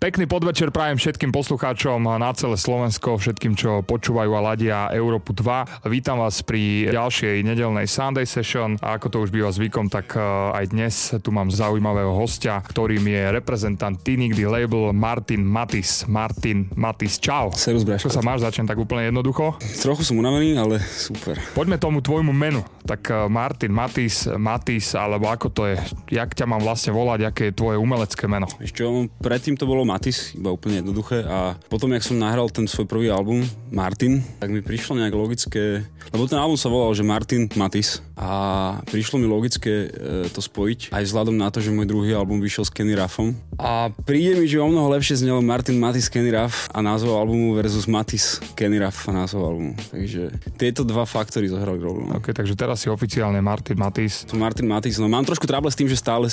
Pekný podvečer prajem všetkým poslucháčom na celé Slovensko, všetkým, čo počúvajú a ladia Európu 2. Vítam vás pri ďalšej nedelnej Sunday Session a ako to už býva zvykom, tak eh, aj dnes tu mám zaujímavého hostia, ktorým je reprezentant Tinigdy label Martin Matis. Martin Matis, čau. Serus, Ako sa máš? Začnem tak úplne jednoducho. Trochu som unavený, ale super. Poďme tomu tvojmu menu. Tak eh, Martin Matis, Matis, alebo ako to je? Jak ťa mám vlastne volať? Aké je tvoje umelecké meno? Ešte predtým to bolo Matis, iba úplne jednoduché a potom, jak som nahral ten svoj prvý album, Martin, tak mi prišlo nejak logické, lebo ten album sa volal, že Martin Matis a prišlo mi logické e, to spojiť aj vzhľadom na to, že môj druhý album vyšiel s Kenny Raffom a príde mi, že o mnoho lepšie znelo Martin Matis Kenny Raff a názov albumu versus Matis Kenny Raff a názov albumu. Takže tieto dva faktory zohrali rolu. No. Ok, takže teraz si oficiálne Martin Matis. Som Martin Matis, no mám trošku tráble s tým, že stále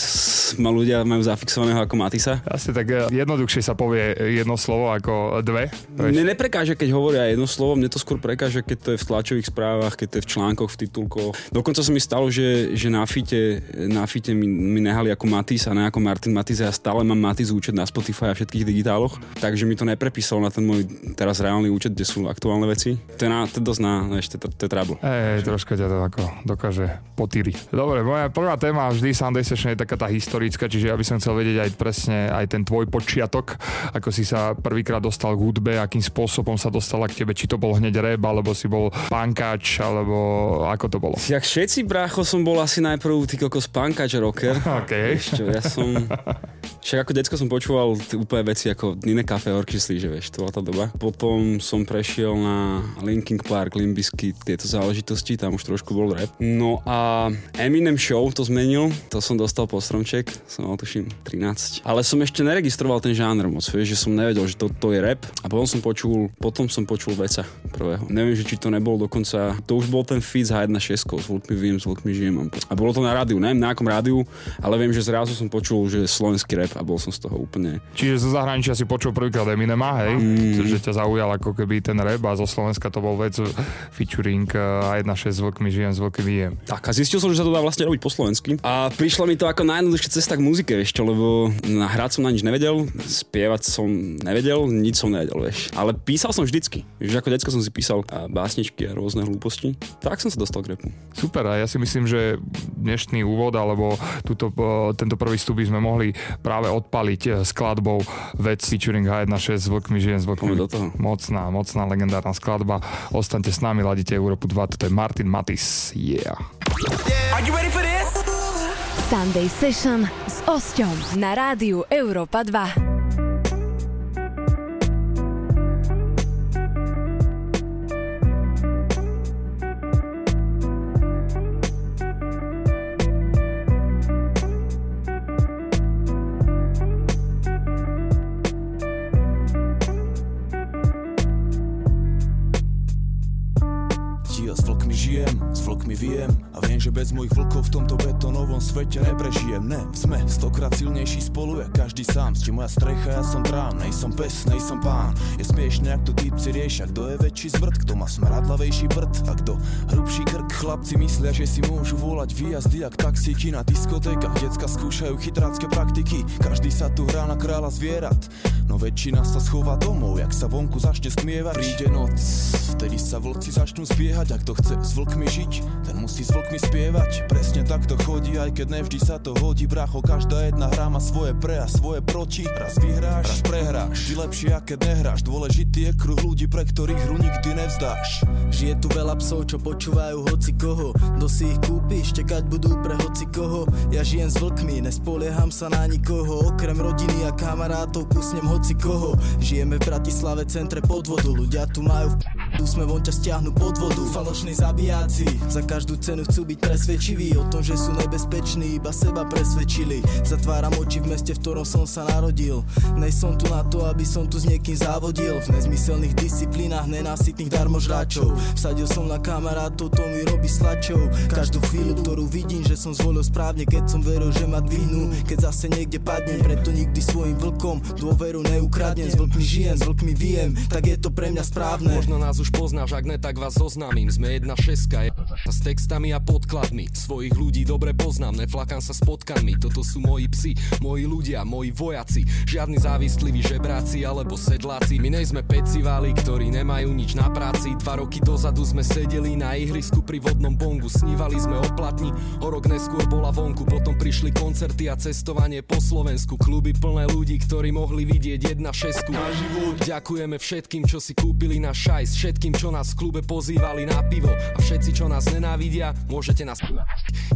ma ľudia majú zafixovaného ako Matisa. Asi tak e, jednoducho jednoduchšie sa povie jedno slovo ako dve. Mne neprekáže, keď hovoria jedno slovo, mne to skôr prekáže, keď to je v tlačových správach, keď to je v článkoch, v titulkoch. Dokonca sa mi stalo, že, že na fite, na fite mi, mi nehali ako Matis a ne ako Martin Matis a ja stále mám Matis účet na Spotify a všetkých digitáloch, takže mi to neprepísalo na ten môj teraz reálny účet, kde sú aktuálne veci. To je, na, to je dosť na, ešte to, to je trouble. Ej, troška ťa to ako dokáže potýriť. Dobre, moja prvá téma vždy Sunday Session je taká tá historická, čiže ja by som chcel vedieť aj presne aj ten tvoj počiatok začiatok, ako si sa prvýkrát dostal k hudbe, akým spôsobom sa dostala k tebe, či to bol hneď rap, alebo si bol pankač, alebo ako to bolo? Jak všetci, brácho, som bol asi najprv ty kokos pankač rocker. Okay. Čo, ja som... Však ako decko som počúval úplne veci ako Nine Cafe Orchestra, že vieš, to bola tá doba. Potom som prešiel na Linkin Park, Limbisky, tieto záležitosti, tam už trošku bol rap. No a Eminem Show to zmenil, to som dostal po stromček, som mal tuším 13. Ale som ešte neregistroval ten žáner moc, vieš, že som nevedel, že to, to je rap. A potom som počul, potom som počul Veca prvého. Neviem, že či to nebol dokonca, to už bol ten feed z H1.6 s Vlkmi viem, s Vlkmi žijem. A bolo to na rádiu, neviem na akom rádiu, ale viem, že zrazu som počul, že slovenský rap a bol som z toho úplne... Čiže zo zahraničia si počul prvýkrát Eminema, hej? Mm. Že ťa zaujal ako keby ten rap a zo Slovenska to bol vec featuring A1.6 s vlkmi žijem, s vlkmi vijem. Tak a zistil som, že sa to dá vlastne robiť po slovensky. A prišla mi to ako najjednoduchšia cesta k muzike, čo, lebo na hrať som na nič nevedel, spievať som nevedel, nič som nevedel, vieš. Ale písal som vždycky. Vieš, ako decko som si písal a básničky a rôzne hlúposti. Tak som sa dostal k repu. Super a ja si myslím, že dnešný úvod alebo túto, tento prvý vstup by sme mohli práve odpaliť eh, skladbou vec featuring H1.6 s vlkmi žijem s vlkmi. do toho. Mocná, mocná legendárna skladba. Ostaňte s nami, ladíte Európu 2, toto je Martin Matis. Yeah. Are you ready for this? Sunday Session s Osťom na rádiu Európa 2. Bez mojich vlkov v tomto betonovom svete neprežijem. Ne, sme stokrát silnejší spolu Ja každý sám, s čím moja strecha, ja som trám Nejsom pes, nejsom pán. Je smiešne, ak to typci riešia Kto je väčší zvrt, kto má smradlavejší prd A kto hrubší krk. Chlapci myslia, že si môžu volať výjazdy Jak taxíky na diskotékach. Decka skúšajú chytrácké praktiky. Každý sa tu hrá na kráľa zvierat. No väčšina sa schová domov Jak sa vonku začne stmievať Príde noc, vtedy sa vlci začnú zbiehať A kto chce s vlkmi žiť, ten musí s vlkmi spievať. Presne tak to chodí, aj keď nevždy sa to hodí Bracho, každá jedna hra má svoje pre a svoje proti. Raz vyhráš, raz prehráš. Vždy lepšie, ak keď nehráš. Dôležitý je kruh ľudí, pre ktorých hru nikdy nevzdáš. Žije tu veľa psov, čo počúvajú hoci koho. Do si ich kúpi, štekať budú pre hoci koho. Ja žijem s vlkmi, nespolieham sa na nikoho. Okrem rodiny a kamarátov kusnem hoci koho. Žijeme v Bratislave, centre podvodu. Ľudia tu majú v tu sme von ťa stiahnu pod vodu. Falošní zabijáci Za každú cenu chcú byť presvedčiví O tom, že sú nebezpeční Iba seba presvedčili. Zatváram oči v meste, v ktorom som sa narodil. Nej som tu na to, aby som tu s niekým závodil. V nezmyselných disciplínach nenásytných darmožráčov. Vsadil som na kamarátov, to mi robí slačov Každú chvíľu, ktorú vidím, že som zvolil správne Keď som veril, že ma dvihnú. Keď zase niekde padnem, preto nikdy svojim vlkom Dôveru neukradnem, s vlkmi žijem, s vlkmi viem Tak je to pre mňa správne. Možno nás už poznáš, ak ne, tak vás zoznámim. Sme jedna šeska, je s textami a podkladmi. Svojich ľudí dobre poznám, neflakám sa s potkanmi. Toto sú moji psi, moji ľudia, moji vojaci. Žiadni závisliví žebráci alebo sedláci. My nejsme peciváli, ktorí nemajú nič na práci. Dva roky dozadu sme sedeli na ihrisku pri vodnom bongu. Snívali sme o platni, o rok neskôr bola vonku. Potom prišli koncerty a cestovanie po Slovensku. Kluby plné ľudí, ktorí mohli vidieť jedna šesku. Ďakujeme všetkým, čo si kúpili na šajs, všetkým, čo nás v klube pozývali na pivo a všetci, čo nás nenávidia, môžete nás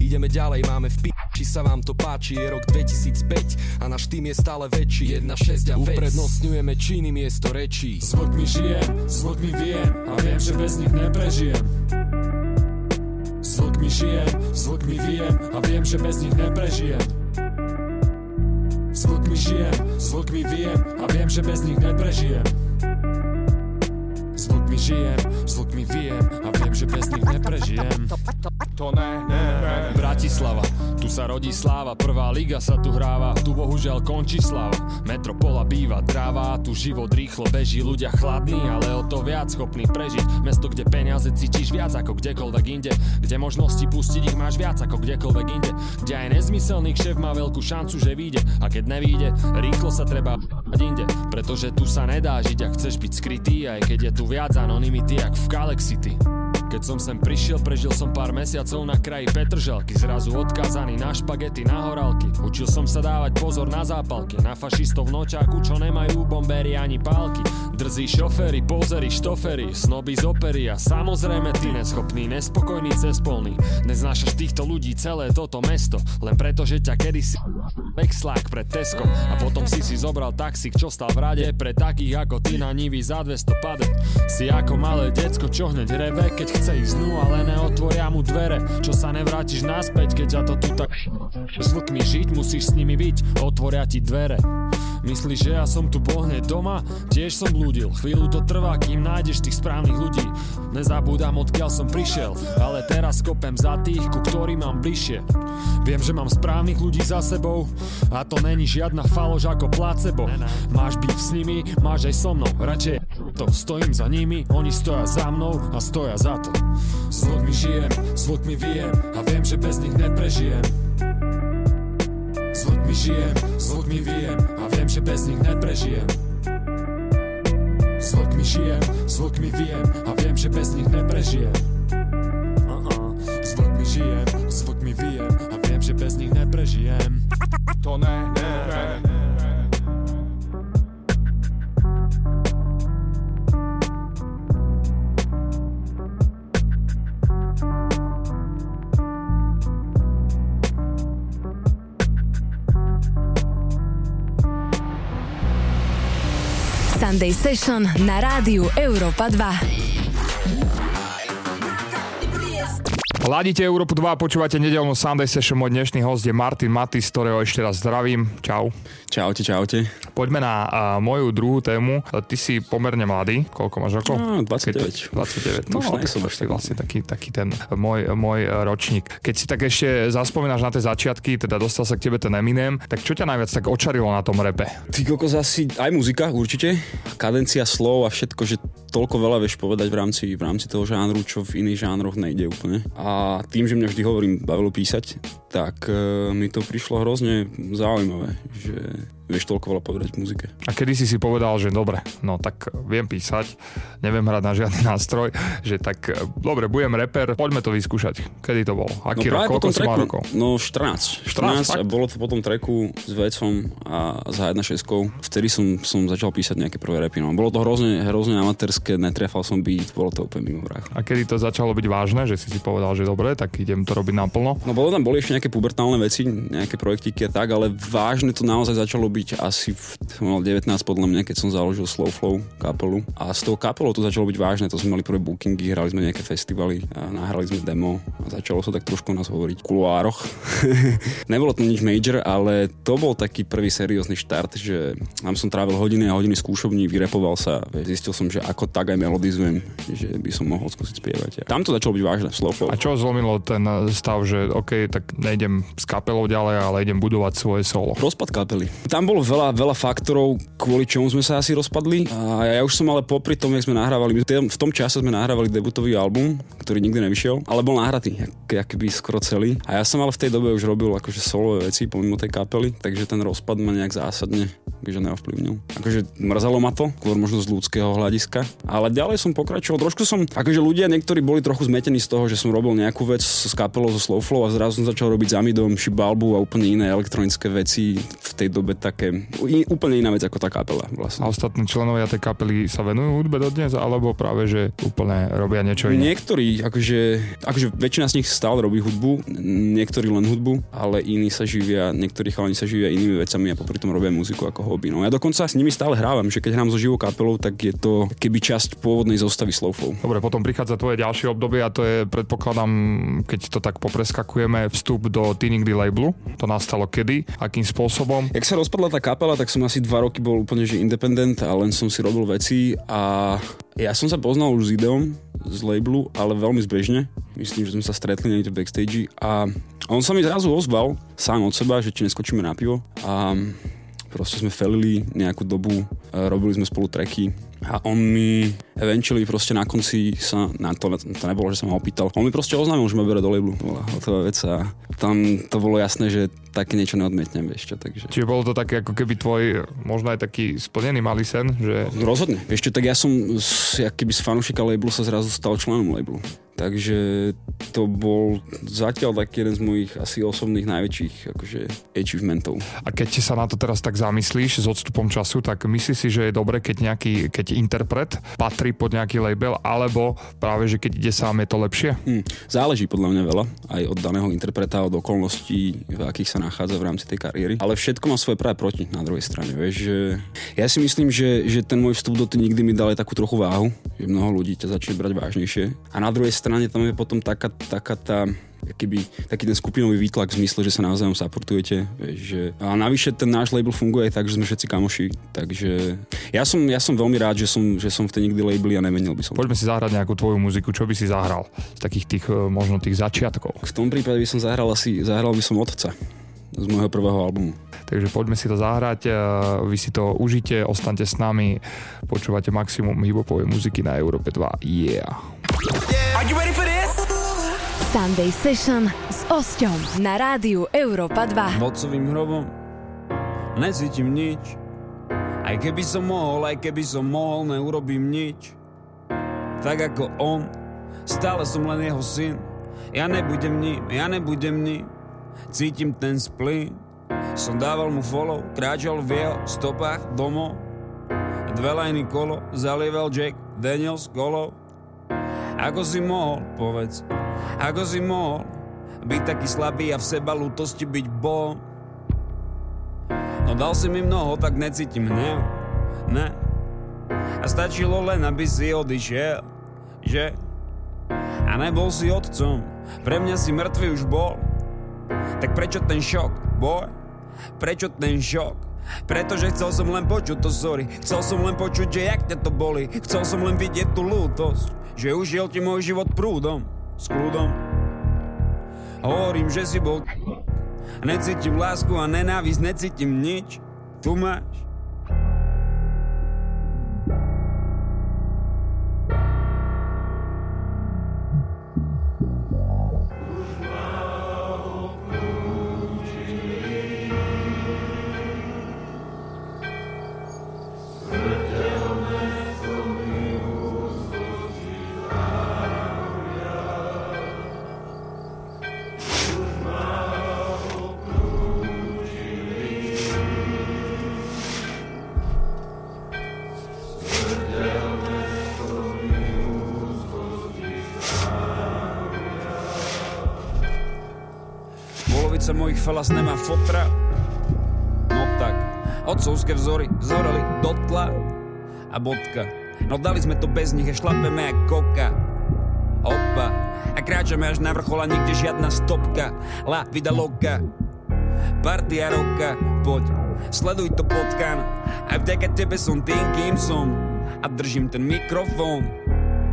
Ideme ďalej, máme v pi- či sa vám to páči, je rok 2005 a náš tým je stále väčší. Jedna 6 a Uprednostňujeme činy miesto rečí. Zvuk mi žijem, zvuk mi viem a viem, že bez nich neprežijem. Zvuk mi žijem, zvuk mi viem a viem, že bez nich neprežijem. Zvuk mi žijem, zvuk mi viem a viem, že bez nich neprežijem. Zvuk mi žijem, zvuk mi viem a viem, že bez nich neprežijem. To ne, ne, ne. Bratislava, tu sa rodí sláva, prvá liga sa tu hráva, tu bohužiaľ končí sláva. Metropola býva dráva, tu život rýchlo beží, ľudia chladní, ale o to viac schopní prežiť. Mesto, kde peniaze cítiš viac ako kdekoľvek inde, kde možnosti pustiť ich máš viac ako kdekoľvek inde, kde aj nezmyselný šéf má veľkú šancu, že vyjde a keď nevíde, rýchlo sa treba inde, pretože tu sa nedá žiť, ak chceš byť skrytý, aj keď je tu viac anonymity, jak v Galaxity. Keď som sem prišiel, prežil som pár mesiacov na kraji Petržalky Zrazu odkázaný na špagety, na horálky Učil som sa dávať pozor na zápalky Na fašistov v nočáku, čo nemajú bombery ani pálky Drzí šoféry, pozery, štoféry Snoby z opery a samozrejme ty neschopný, nespokojný, cespolný Neznášaš týchto ľudí celé toto mesto Len preto, že ťa kedysi vexlák pred Tesco A potom si si zobral taxík, čo stal v rade Pre takých ako ty na nivy za 200 pade Si ako malé decko, čo hneď reve, keď chce ísť dnu, ale neotvoria mu dvere. Čo sa nevrátiš naspäť, keď ťa to tu tak S vlkmi žiť, musíš s nimi byť, otvoria ti dvere Myslíš, že ja som tu bol hneď doma? Tiež som blúdil, chvíľu to trvá, kým nájdeš tých správnych ľudí. Nezabúdam, odkiaľ som prišiel, ale teraz kopem za tých, ku ktorým mám bližšie. Viem, že mám správnych ľudí za sebou a to není žiadna falož ako placebo. Máš byť s nimi, máš aj so mnou, radšej to Stojím za nimi, oni stoja za mnou a stoja za to. Zvuk mi žijem, zvuk mi viem a viem, že bez nich neprežijem. Zvuk mi žijem, zvuk mi viem a viem, že bez nich neprežijem Zvuk mi žijem, zvuk mi viem a viem, že bez nich neprežijem uh-uh. Zvuk mi žijem, mi viem a viem, že bez nich neprežijem To ne, ne, ne. Sunday Session na rádiu Európa 2. Ladíte Európu 2 a počúvate nedelnú Sunday Session. Môj dnešný host je Martin Matis, ktorého ešte raz zdravím. Čau. Čaute, čaute. Poďme na moju druhú tému. Ty si pomerne mladý. Koľko máš rokov? No, 29. 29. No, Už tak som si vlastne taký, taký ten môj, môj ročník. Keď si tak ešte zaspomínaš na tie začiatky, teda dostal sa k tebe ten Eminem, tak čo ťa najviac tak očarilo na tom repe? Ty kokos asi aj muzika určite, kadencia slov a všetko, že toľko veľa vieš povedať v rámci, v rámci toho žánru, čo v iných žánroch nejde úplne. A tým, že mňa vždy hovorím, bavilo písať, tak e, mi to prišlo hrozne zaujímavé, že vieš toľko veľa povedať v muzike. A kedy si si povedal, že dobre, no tak viem písať, neviem hrať na žiadny nástroj, že tak dobre, budem reper, poďme to vyskúšať. Kedy to bolo? Aký no, rok? Koľko treku, rokov? No 14. 14, 14 a bolo to potom treku s vecom a za 1.6. Vtedy som, som začal písať nejaké prvé repy. No. Bolo to hrozne, hrozne amatérske, netrefal som beat, bolo to úplne mimo vrách. A kedy to začalo byť vážne, že si si povedal, že dobre, tak idem to robiť naplno? No bolo tam, boli ešte nejaké pubertálne veci, nejaké projektiky a tak, ale vážne to naozaj začalo byť asi v mal 19 podľa mňa, keď som založil Slow Flow kapelu. A s tou kapelou to začalo byť vážne, to sme mali prvé bookingy, hrali sme nejaké festivaly, a nahrali sme demo a začalo sa tak trošku nás hovoriť v kuloároch. Nebolo to nič major, ale to bol taký prvý seriózny štart, že tam som trávil hodiny a hodiny skúšobní, vyrepoval sa, zistil som, že ako tak aj melodizujem, že by som mohol skúsiť spievať. Tam to začalo byť vážne, Slow Flow. A čo zlomilo ten stav, že OK, tak nejdem s kapelou ďalej, ale idem budovať svoje solo? Rozpad kapely. Tam bolo veľa, veľa faktorov, kvôli čomu sme sa asi rozpadli. A ja už som ale popri tom, jak sme nahrávali, v tom čase sme nahrávali debutový album, ktorý nikdy nevyšiel, ale bol nahratý, by skoro celý. A ja som ale v tej dobe už robil akože solové veci pomimo tej kapely, takže ten rozpad ma nejak zásadne že neovplyvnil. Akože mrzalo ma to, skôr možno z ľudského hľadiska, ale ďalej som pokračoval. Trošku som, akože ľudia niektorí boli trochu zmetení z toho, že som robil nejakú vec s kapelou zo Slowflow a zrazu som začal robiť za midom, šibalbu a úplne iné elektronické veci v tej dobe také, úplne iná vec ako tá kapela vlastne. A ostatní členovia tej kapely sa venujú hudbe dodnes, alebo práve, že úplne robia niečo iné? Niektorí, akože, akože väčšina z nich stále robí hudbu, niektorí len hudbu, ale iní sa živia, niektorí chalani sa živia inými vecami a popri tom robia muziku ako hobby. No ja dokonca s nimi stále hrávam, že keď hrám so živou kapelou, tak je to keby časť pôvodnej zostavy Slowflow. Dobre, potom prichádza tvoje ďalšie obdobie a to je, predpokladám, keď to tak popreskakujeme, vstup do Tinigdy labelu. To nastalo kedy? Akým spôsobom? Jak sa rozpadla tá kapela, tak som asi dva roky bol úplne že independent a len som si robil veci a ja som sa poznal už s Ideom z labelu, ale veľmi zbežne. Myslím, že sme sa stretli niekde v backstage a on sa mi zrazu ozval sám od seba, že či neskočíme na pivo a proste sme felili nejakú dobu, robili sme spolu treky a on mi eventually proste na konci sa, na to, to nebolo, že sa ma opýtal, on mi proste oznámil, že ma bere do labelu, bola hotová vec a tam to bolo jasné, že také niečo neodmietnem ešte, takže. Čiže bolo to také ako keby tvoj, možno aj taký splnený malý sen, že... Rozhodne, ešte tak ja som, keby z fanúšika labelu sa zrazu stal členom labelu. Takže to bol zatiaľ taký jeden z mojich asi osobných najväčších akože achievementov. A keď sa na to teraz tak zamyslíš s odstupom času, tak myslíš si, že je dobre, keď nejaký, keď interpret patrí pod nejaký label, alebo práve, že keď ide sám, je to lepšie? Hmm, záleží podľa mňa veľa, aj od daného interpreta, od okolností, v akých sa nachádza v rámci tej kariéry. Ale všetko má svoje práve proti na druhej strane. Vieš, že ja si myslím, že, že ten môj vstup do ty nikdy mi dal aj takú trochu váhu, že mnoho ľudí ťa začne brať vážnejšie. A na druhej strane tam je potom taká, taká tá keby taký ten skupinový výtlak v zmysle, že sa navzájom supportujete. Že... A navyše ten náš label funguje aj tak, že sme všetci kamoši. Takže ja som, ja som veľmi rád, že som, že som v tej nikdy labeli a nemenil by som. Poďme si zahrať nejakú tvoju muziku. Čo by si zahral z takých tých e, možno tých začiatkov? V tom prípade by som zahral asi, zahral by som Otca z môjho prvého albumu. Takže poďme si to zahrať, vy si to užite, ostaňte s nami, počúvate maximum hiphopovej muziky na Európe 2. Yeah! Are you ready for this? Sunday Session s Osťom na rádiu Európa 2. Nocovým hrobom necítim nič. Aj keby som mohol, aj keby som mohol, neurobím nič. Tak ako on, stále som len jeho syn. Ja nebudem ním, ja nebudem ním. Cítim ten splyn. Som dával mu follow, kráčal v jeho stopách domov. Dve lajny kolo, zalieval Jack Daniels kolo. Ako si mohol, povedz, ako si mohol byť taký slabý a v seba lútosti byť bol. No dal si mi mnoho, tak necítim hnev, ne. A stačilo len, aby si odišiel, že? A nebol si otcom, pre mňa si mŕtvy už bol. Tak prečo ten šok, boy? Prečo ten šok? Pretože chcel som len počuť to sorry Chcel som len počuť, že jak ťa to boli Chcel som len vidieť tú lútosť že ušiel ti môj život prúdom, s kľudom. Hovorím, že si bol Necítim lásku a nenávisť, necítim nič. Tu máš falas nemá fotra. No tak, otcovské vzory zoreli dotla a bodka. No dali sme to bez nich a šlapeme jak koka. Opa, a kráčame až na vrchol a nikde žiadna stopka. La vida loka, partia roka, poď, sleduj to potkan. A vďaka tebe som tým, kým som. A držím ten mikrofón,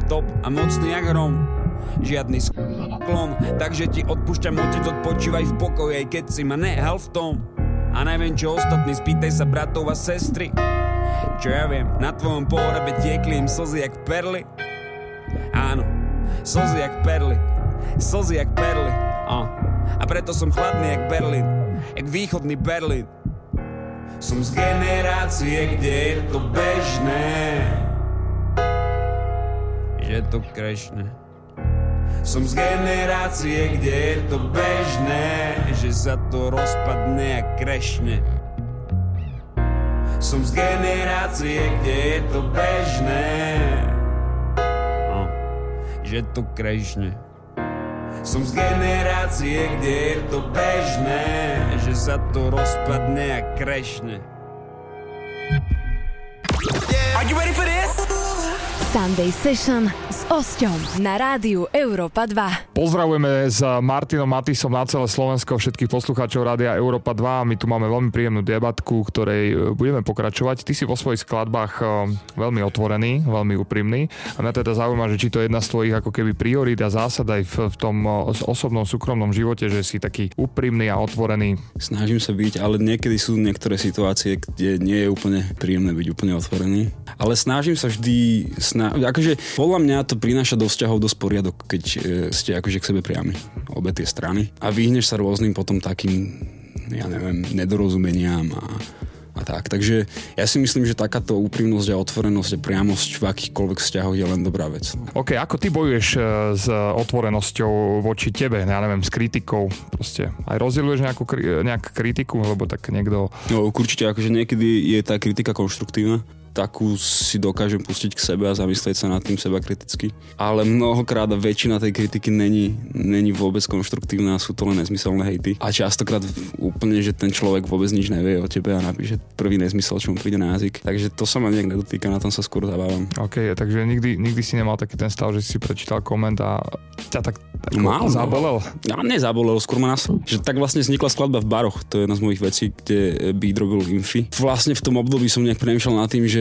top a mocný jak hrom. Žiadny sklon, takže ti odpúšťam otec, odpočívaj v pokoji, aj keď si ma nehal v tom. A neviem čo ostatní, spýtaj sa bratov a sestry. Čo ja viem, na tvojom pohrabe tiekli im slzy jak perly. Áno, slzy jak perly, slzy jak perly. A, a preto som chladný jak Berlin, jak východný Berlin. Som z generácie, kde je to bežné, že to krešne. Som z generácie, kde je to bežné, že sa to rozpadne a krešne. Som z generácie, kde je to bežné, no, že to krešne. Som z generácie, kde je to bežné, že sa to rozpadne a krešne. Are you ready for this? Sunday Session s Osťom na rádiu Európa 2. Pozdravujeme s Martinom Matisom na celé Slovensko všetkých poslucháčov Rádia Európa 2. My tu máme veľmi príjemnú debatku, ktorej e, budeme pokračovať. Ty si vo svojich skladbách e, veľmi otvorený, veľmi úprimný. A mňa teda zaujíma, že či to je jedna z tvojich ako keby priorít a zásad aj v, v tom e, osobnom, súkromnom živote, že si taký úprimný a otvorený. Snažím sa byť, ale niekedy sú niektoré situácie, kde nie je úplne príjemné byť úplne otvorený. Ale snažím sa vždy sna- akože podľa mňa to prináša do vzťahov dosť poriadok, keď e, ste akože k sebe priami, obe tie strany. A vyhneš sa rôznym potom takým, ja neviem, nedorozumeniam a a tak. Takže ja si myslím, že takáto úprimnosť a otvorenosť a priamosť v akýchkoľvek vzťahoch je len dobrá vec. No. OK, ako ty bojuješ e, s otvorenosťou voči tebe, ja neviem, s kritikou? Proste aj rozdieluješ nejakú, nejakú kritiku, lebo tak niekto... No určite, akože niekedy je tá kritika konštruktívna, takú si dokážem pustiť k sebe a zamyslieť sa nad tým seba kriticky. Ale mnohokrát väčšina tej kritiky není, není vôbec konštruktívna a sú to len nezmyselné hejty. A častokrát úplne, že ten človek vôbec nič nevie o tebe a napíše prvý nezmysel, čo mu príde na jazyk. Takže to sa ma nejak nedotýka, na tom sa skôr zabávam. OK, takže nikdy, nikdy si nemal taký ten stav, že si prečítal koment a ťa tak Mal, no. zabolel? Ja, nezabolel, skôr ma nás. Že tak vlastne vznikla skladba v baroch, to je jedna z mojich vecí, kde beat robil Infi. Vlastne v tom období som nejak premýšľal nad tým, že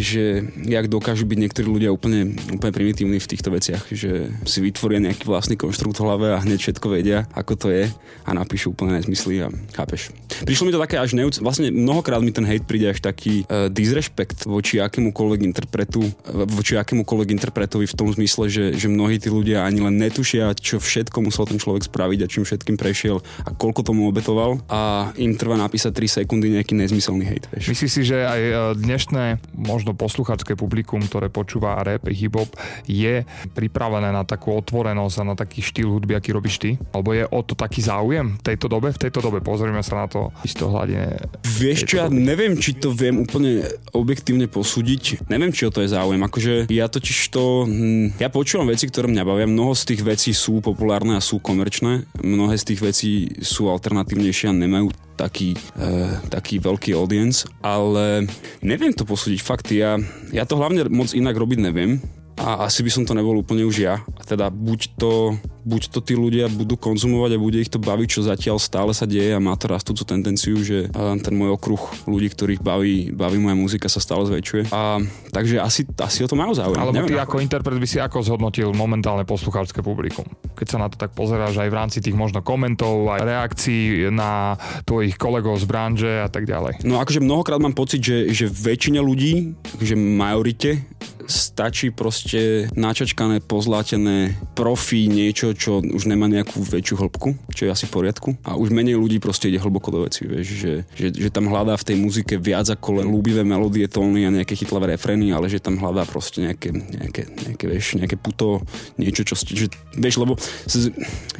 že jak dokážu byť niektorí ľudia úplne, úplne primitívni v týchto veciach, že si vytvoria nejaký vlastný konštrukt v hlave a hneď všetko vedia, ako to je a napíšu úplne nezmysly a chápeš. Prišlo mi to také až neúc... Vlastne mnohokrát mi ten hate príde až taký uh, disrespekt voči akémukoľvek interpretu, voči akémukoľvek interpretovi v tom zmysle, že, že mnohí tí ľudia ani len netušia, čo všetko musel ten človek spraviť a čím všetkým prešiel a koľko tomu obetoval a im trvá napísať 3 sekundy nejaký nezmyselný hate. Vieš. Myslíš si, že aj e, dnešné možno posluchačské publikum, ktoré počúva rap, hip-hop, je pripravené na takú otvorenosť a na taký štýl hudby, aký robíš ty? Alebo je o to taký záujem v tejto dobe? V tejto dobe pozrieme sa na to isto hladine. Vieš čo, ja neviem, či to viem úplne objektívne posúdiť. Neviem, či o to je záujem. Akože ja totiž to... Hm, ja počúvam veci, ktoré mňa bavia. Mnoho z tých vecí sú populárne a sú komerčné. Mnohé z tých vecí sú alternatívnejšie a nemajú taký, e, taký veľký audience, ale neviem to posúdiť. Fakt, ja, ja to hlavne moc inak robiť neviem a asi by som to nebol úplne už ja. A teda buď to buď to tí ľudia budú konzumovať a bude ich to baviť, čo zatiaľ stále sa deje a má to rastúcu tendenciu, že ten môj okruh ľudí, ktorých baví, baví moja muzika sa stále zväčšuje. A takže asi, asi o to majú záujem. Ale ty ako interpret by si ako zhodnotil momentálne poslucháčske publikum? Keď sa na to tak pozeráš aj v rámci tých možno komentov, aj reakcií na tvojich kolegov z branže a tak ďalej. No akože mnohokrát mám pocit, že, že väčšine ľudí, že majorite stačí proste načačkané, pozlátené profi, niečo, čo už nemá nejakú väčšiu hĺbku, čo je asi v poriadku. A už menej ľudí proste ide hlboko do veci, vieš, že, že, že tam hľadá v tej muzike viac ako len ľúbivé melódie, tóny a nejaké chytlavé refrény, ale že tam hľadá proste nejaké, nejaké, nejaké, vieš, nejaké puto, niečo, čo, že, vieš, lebo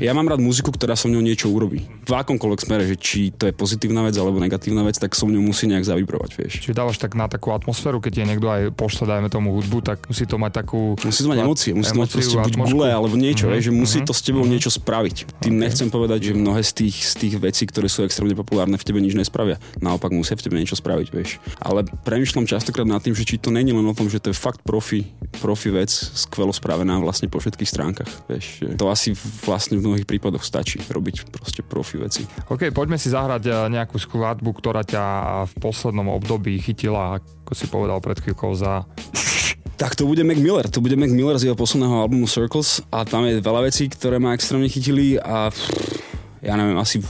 ja mám rád muziku, ktorá so mňou niečo urobí. V akomkoľvek smere, že či to je pozitívna vec alebo negatívna vec, tak so mňou musí nejak zavibrovať, vieš. Čiže dávaš tak na takú atmosféru, keď je niekto aj pošle, dajme tomu hudbu, tak musí to mať takú... Musí to mať emócie, musí to mať proste buď gule alebo niečo, mm-hmm. že musí mm-hmm. to s tebou mm-hmm. niečo spraviť. Tým okay. nechcem povedať, že mnohé z tých, z tých vecí, ktoré sú extrémne populárne, v tebe nič nespravia. Naopak musia v tebe niečo spraviť, vieš. Ale premyšľam častokrát nad tým, že či to není len o tom, že to je fakt profi, profi vec, skvelo spravená vlastne po všetkých stránkach. Vieš. To asi vlastne v mnohých prípadoch stačí robiť proste profi veci. OK, poďme si zahrať eh, nejakú skladbu, ktorá ťa v poslednom období chytila, ako si povedal pred chvíľkou za tak to bude Mac Miller. To bude Mac Miller z jeho posledného albumu Circles a tam je veľa vecí, ktoré ma extrémne chytili a ja neviem, asi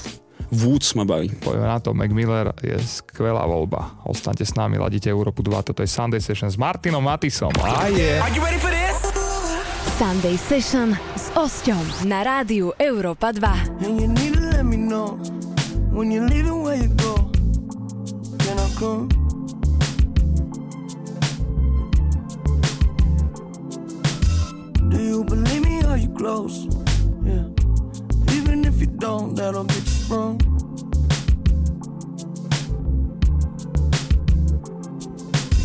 Woods ma baví. Poďme na to, Mac Miller je skvelá voľba. Ostaňte s nami, ladíte Európu 2, toto je Sunday Session s Martinom Matisom. A je... Sunday Session s Osťom na rádiu Európa 2. And you need to let me know when you're leaving where you go. Can I come? Do you believe me? Are you close? Yeah. Even if you don't, that'll get you sprung.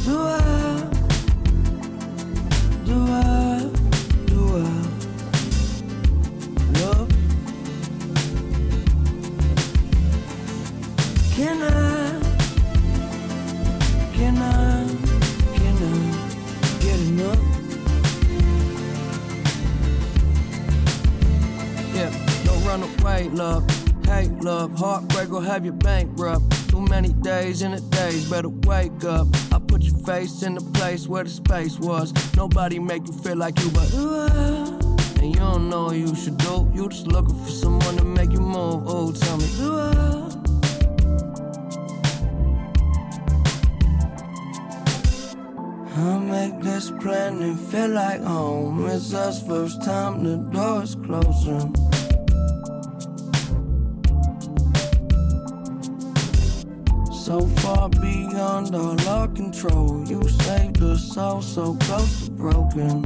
Do I? Do I? Don't run away, love. Hate, love. Heartbreak will have you bankrupt. Too many days in a days, better wake up. I put your face in the place where the space was. Nobody make you feel like you, but uh, and you don't know what you should do. You just looking for someone to make you move. Oh, tell me, do I? Make this plan and feel like home. It's us first time the door is closing. So far beyond all our control. You saved us all so close to broken.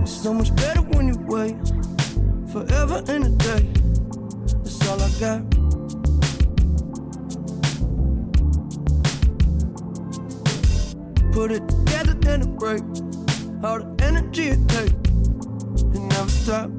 It's so much better when you wait forever in a day. That's all I got. Put it together, then it break. All the energy it take, it never stop.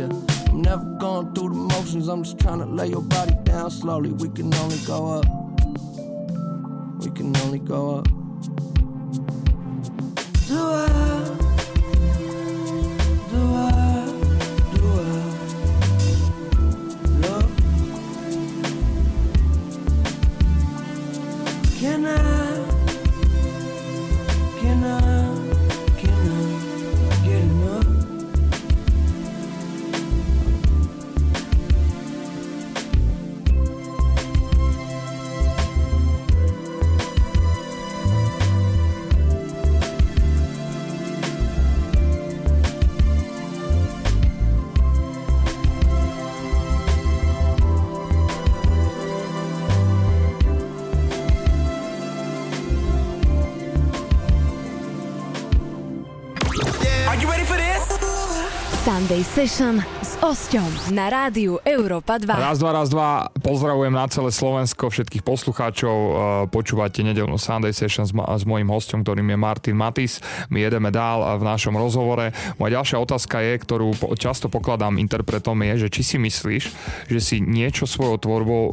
Yeah, I'm never going through the motions, I'm just trying to lay your body down slowly. We can only go up. We can only go up. Do I? Sunday Session s Osťom na rádiu Európa 2. Raz, dva, raz, dva. Pozdravujem na celé Slovensko, všetkých poslucháčov. Eh, Počúvate nedelnú Sunday Session s, ma- s mojím hostom, ktorým je Martin Matis. My jedeme dál v našom rozhovore. Moja ďalšia otázka je, ktorú po- často pokladám interpretom, je, že či si myslíš, že si niečo svojou tvorbou uh,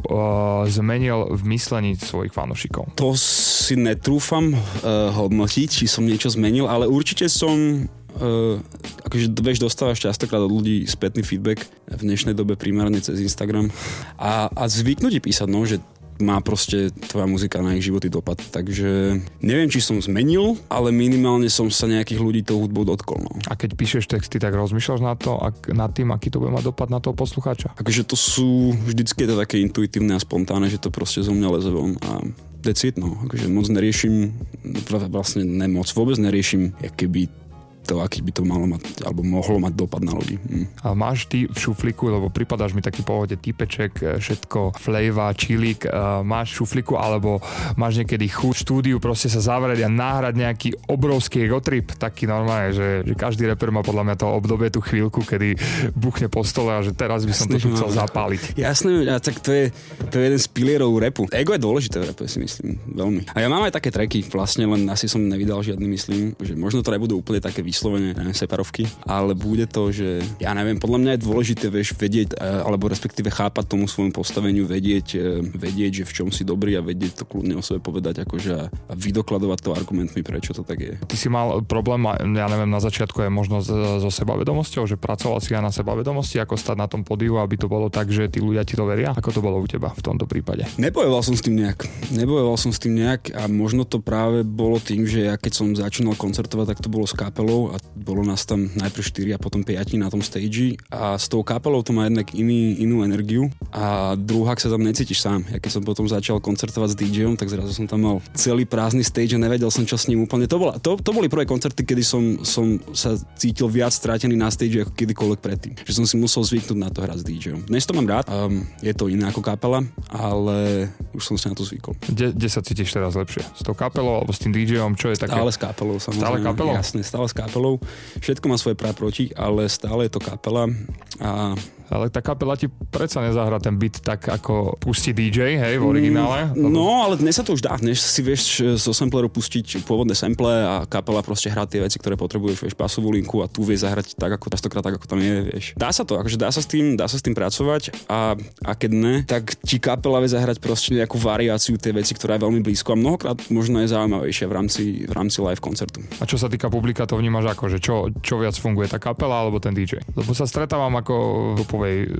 zmenil v myslení svojich fanúšikov. To si netrúfam uh, hodnotiť, či som niečo zmenil, ale určite som Uh, akože vieš, dostávaš častokrát od ľudí spätný feedback v dnešnej dobe primárne cez Instagram a, a zvyknutí písať, no, že má proste tvoja muzika na ich životy dopad. Takže neviem, či som zmenil, ale minimálne som sa nejakých ľudí tou hudbou dotkol. No. A keď píšeš texty, tak rozmýšľaš na to, ak, nad tým, aký to bude mať dopad na toho poslucháča? Akože to sú, vždycky je to také intuitívne a spontánne, že to proste zo mňa leze von a that's it, no. Akože moc neriešim, vlastne nemoc, vôbec neriešim, keby to, aký by to malo mať, alebo mohlo mať dopad na ľudí. Hm. A máš ty v šufliku, lebo pripadáš mi taký pohode typeček, e, všetko flejva, čilík, uh, máš v šufliku, alebo máš niekedy chuť štúdiu proste sa zavrieť a náhrať nejaký obrovský egotrip, taký normálne, že, že každý reper má podľa mňa to obdobie, tú chvíľku, kedy buchne po stole a že teraz by som Jasne, to chcel zapáliť. Jasné, a tak to je, to je jeden z pilierov repu. Ego je dôležité v repe, si myslím, veľmi. A ja mám aj také treky, vlastne len asi som nevydal žiadny, myslím, že možno to nebudú úplne také vyslovene neviem, separovky, ale bude to, že ja neviem, podľa mňa je dôležité vieš, vedieť, e, alebo respektíve chápať tomu svojmu postaveniu, vedieť, e, vedieť, že v čom si dobrý a vedieť to kľudne o sebe povedať, akože a vydokladovať to argumentmi, prečo to tak je. Ty si mal problém, ja neviem, na začiatku je možno so sebavedomosťou, že pracoval si aj na sebavedomosti, ako stať na tom podiu, aby to bolo tak, že tí ľudia ti to veria. Ako to bolo u teba v tomto prípade? Nebojoval som s tým nejak. Nebojoval som s tým nejak a možno to práve bolo tým, že ja keď som začínal koncertovať, tak to bolo s kapelou a bolo nás tam najprv 4 a potom 5 na tom stage a s tou kapelou to má jednak iný, inú energiu a druhá, sa tam necítiš sám. Ja keď som potom začal koncertovať s DJom, tak zrazu som tam mal celý prázdny stage a nevedel som, čo s ním úplne. To, bola, to, to boli prvé koncerty, kedy som, som sa cítil viac stratený na stage ako kedykoľvek predtým. Že som si musel zvyknúť na to hrať s DJom. Dnes to mám rád, um, je to iné ako kapela, ale už som si na to zvykol. Kde, kde sa cítiš teraz lepšie? S tou kapelou alebo s tým DJom? Čo je také? Stále s kapelou, samozrejme. Stále kapelou? Jasne, stále s kapelou. Všetko má svoje prá proti, ale stále je to kapela a ale tá kapela ti predsa nezahra ten beat tak, ako pustí DJ, hej, v originále? Mm, no, ale dnes sa to už dá. Dnes si vieš zo sampleru pustiť pôvodné sample a kapela proste hrá tie veci, ktoré potrebuješ, vieš, pasovú linku a tu vie zahrať tak, ako častokrát tak, ako tam je, vieš. Dá sa to, akože dá sa s tým, dá sa s tým pracovať a, a keď ne, tak ti kapela vie zahrať proste nejakú variáciu tej veci, ktorá je veľmi blízko a mnohokrát možno je zaujímavejšia v rámci, v rámci live koncertu. A čo sa týka publika, to vnímaš ako, že čo, čo viac funguje, tá kapela alebo ten DJ? Lebo sa stretávam ako popovej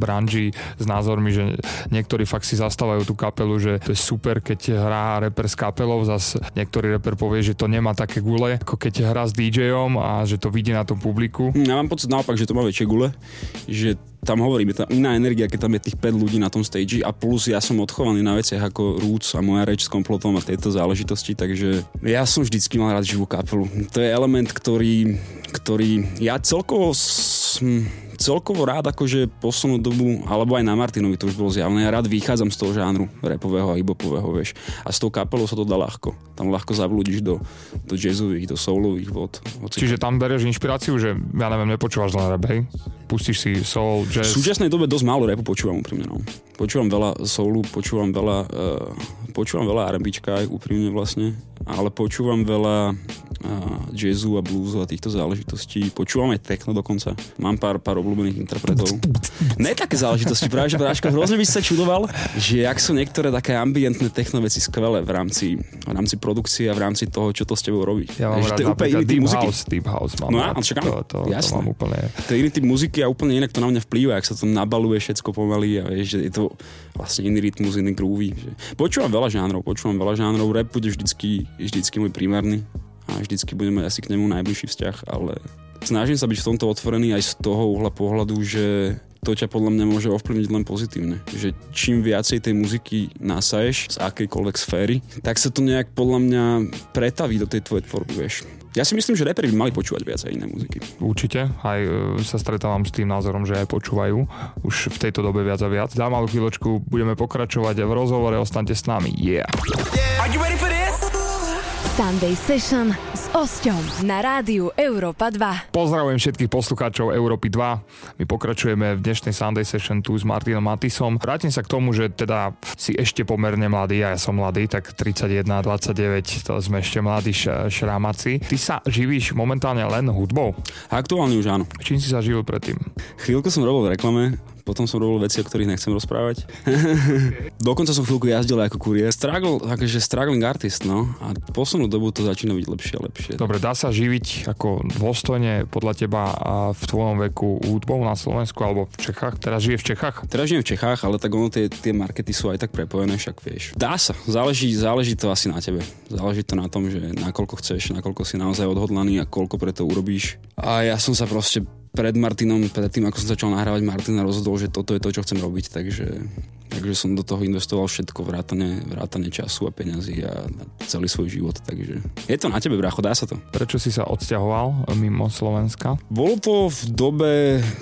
branži s názormi, že niektorí fakt si zastávajú tú kapelu, že to je super, keď hrá reper s kapelou, zas niektorý reper povie, že to nemá také gule, ako keď hrá s DJom a že to vidí na tom publiku. Ja mám pocit naopak, že to má väčšie gule, že tam hovorím, je tam iná energia, keď tam je tých 5 ľudí na tom stage a plus ja som odchovaný na veciach ako Roots a moja reč s komplotom a tieto záležitosti, takže ja som vždycky mal rád živú kapelu. To je element, ktorý, ktorý ja celkovo som, celkovo rád akože poslednú dobu, alebo aj na Martinovi to už bolo zjavné, ja rád vychádzam z toho žánru repového a hibopového, vieš. A s tou kapelou sa to dá ľahko. Tam ľahko zablúdiš do, do jazzových, do soulových vod. Čiže tam bereš inšpiráciu, že ja neviem, nepočúvaš len rap, hej? Pustíš si soul, jazz? V súčasnej dobe dosť málo repu počúvam úprimne, no. Počúvam veľa soulu, počúvam veľa, uh, počúvam veľa R&Bčka aj úprimne vlastne, ale počúvam veľa jazzu a bluesu a týchto záležitostí. Počúvam aj techno dokonca. Mám pár, pár obľúbených interpretov. Ne také záležitosti, práve že Bráško, hrozne by sa čudoval, že ak sú niektoré také ambientné techno veci skvelé v rámci, v rámci produkcie a v rámci toho, čo to s tebou robí. Ja mám rád to je úplne iný deep muziky. house, deep house mám no, rád. čakám, to, to, to, mám úplne... To je iný typ muziky a úplne inak to na mňa vplýva, ak sa to nabaluje všetko pomaly a vieš, že je to vlastne iný rytmus, iný groovy. Že... Počúvam veľa žánrov, počúvam veľa žánrov, rap bude vždycky, vždycky môj primárny a vždycky budeme asi k nemu najbližší vzťah, ale snažím sa byť v tomto otvorený aj z toho uhla pohľadu, že to ťa podľa mňa môže ovplyvniť len pozitívne. Že čím viacej tej muziky nasaješ z akejkoľvek sféry, tak sa to nejak podľa mňa pretaví do tej tvojej tvorby, vieš. Ja si myslím, že reperi by mali počúvať viac aj iné muziky. Určite, aj e, sa stretávam s tým názorom, že aj počúvajú už v tejto dobe viac a viac. Za malú chvíľočku budeme pokračovať v rozhovore, ostaňte s nami. Yeah! yeah. Sunday Session s Osťom na rádiu Európa 2. Pozdravujem všetkých poslucháčov Európy 2. My pokračujeme v dešnej Sunday Session tu s Martinom Matisom. Vrátim sa k tomu, že teda si ešte pomerne mladý, ja, ja som mladý, tak 31, 29, to sme ešte mladí šrámaci. Ty sa živíš momentálne len hudbou? Aktuálne už áno. Čím si sa živil predtým? Chvíľku som robil v reklame, potom som robil veci, o ktorých nechcem rozprávať. Dokonca som chvíľku jazdil ako kurier. Struggle, akože struggling artist, no. A poslednú dobu to začína byť lepšie a lepšie. Dobre, dá sa živiť ako dôstojne podľa teba v tvojom veku hudbou na Slovensku alebo v Čechách? Teraz žije v Čechách? Teraz žijem v Čechách, ale tak ono tie, tie markety sú aj tak prepojené, však vieš. Dá sa, záleží, záleží to asi na tebe. Záleží to na tom, že nakoľko chceš, nakoľko si naozaj odhodlaný a koľko pre to urobíš. A ja som sa proste pred Martinom, pred tým, ako som začal nahrávať Martina, rozhodol, že toto je to, čo chcem robiť, takže, takže som do toho investoval všetko, vrátane, vrátane času a peňazí a celý svoj život, takže je to na tebe, bracho, dá sa to. Prečo si sa odsťahoval mimo Slovenska? Bolo to v dobe,